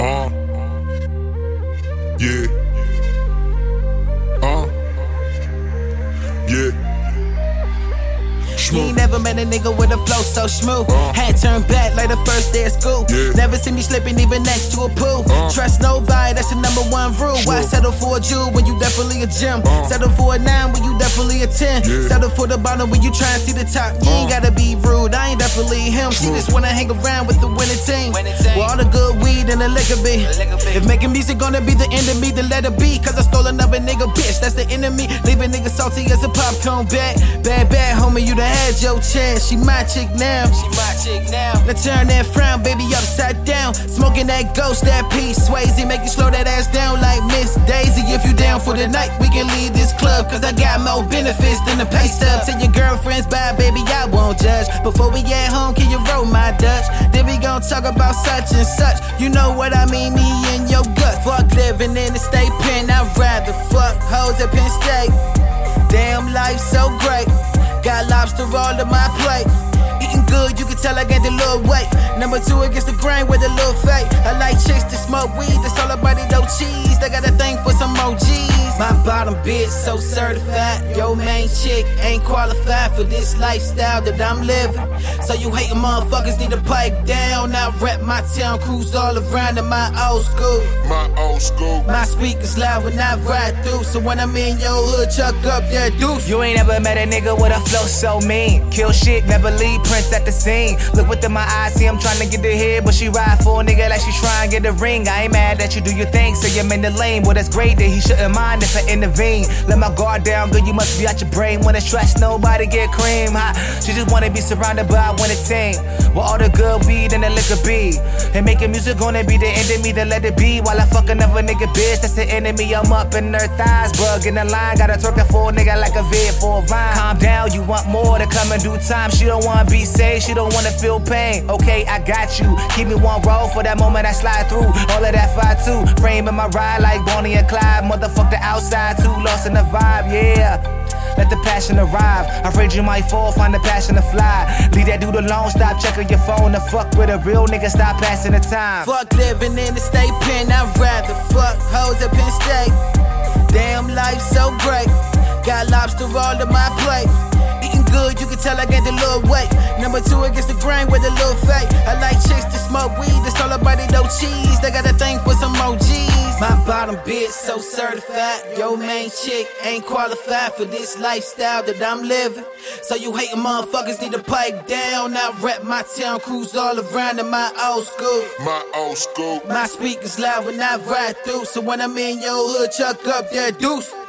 Uh. Yeah. Uh. Yeah. You ain't never met a nigga with a flow so smooth. Uh. Had turned back like the first day of school. Yeah. Never see me slipping even next to a pool. Uh. Trust nobody, that's the number one rule. Why settle for a Jew when you definitely a gym? Uh. Settle for a nine when you definitely a ten. Yeah. Settle for the bottom when you try and see the top. You ain't Uh. gotta be rude, ain't definitely him. She just wanna hang around with the winning team. Where all the good weed and the liquor be. If making music gonna be the end of me, then let it be. Cause I stole another nigga, bitch. That's the enemy. Leaving nigga salty as a popcorn bag. Bad, bad, homie, you done had your chance. She my chick now. She my chick now. Now turn that frown, baby, upside down. Smoking that ghost, that peace, Swayze. Make you slow that ass down like Miss Daisy. If you down for the night, we can leave this club. Cause I got more benefits than the pay stub. Tell your girlfriends bye, baby, I won't judge. Before we get home, can you roll my Dutch? Then we gon' talk about such and such. You know what I mean, me and your gut. Fuck living in the state pen, I'd rather fuck hoes at Penn State. Damn, life so great. Got lobster all on my plate. Eating good, you can tell I gained a little weight. Number two against the grain with a little fake. I like chicks that smoke weed, that's all about it, no cheese. They got a thing for some OGs. My bottom bitch so certified. Your main chick ain't qualified for this lifestyle that I'm living. So you hating motherfuckers need to pipe down. I rap my town, cruise all around in my old school. My old school. My speakers loud when I ride through. So when I'm in your hood, chuck up that deuce. You ain't ever met a nigga with a flow so mean. Kill shit, never leave prints at the scene. Look within my eyes, see I'm trying to get the head, but she ride for a nigga like she trying to get the ring. I ain't mad that you do your thing, say I'm in the lane. Well, that's great that he shouldn't mind if Intervene. Let my guard down, good, you must be out your brain. When it's stressed, nobody get cream. Huh? She just wanna be surrounded by a winning team. With all the good weed and the liquor be. And making music gonna be the end of me, then let it be. While I fuck another nigga bitch, that's the enemy. I'm up in her thighs. Get in line, got a twerking for a nigga like a vid for a vine. Calm down, you want more to come in due time. She don't wanna be safe, she don't wanna feel pain. Okay, I got you. Keep me one roll for that moment I slide through. All of that fire too. Frame in my ride like Bonnie and Clyde. Motherfuck the outside too, lost in the vibe, yeah. Let the passion arrive. Afraid you might fall, find the passion to fly. Leave that dude alone, stop checking your phone. To fuck with a real nigga, stop passing the time. Fuck living in the state pen, I'd rather fuck hoes at Penn State. Damn, life's so great. Got lobster all on my plate. Eating good, you can tell I gained a little weight. Number two against the grain with a little fake. I like chicks that smoke weed, that's all about it, no cheese. They got a thing for bottom bitch so certified. Your main chick ain't qualified for this lifestyle that I'm living. So you hating motherfuckers need to pipe down. I rap my town, cruise all around in my old school. My old school. My speakers loud when I ride through. So when I'm in your hood, chuck up that deuce.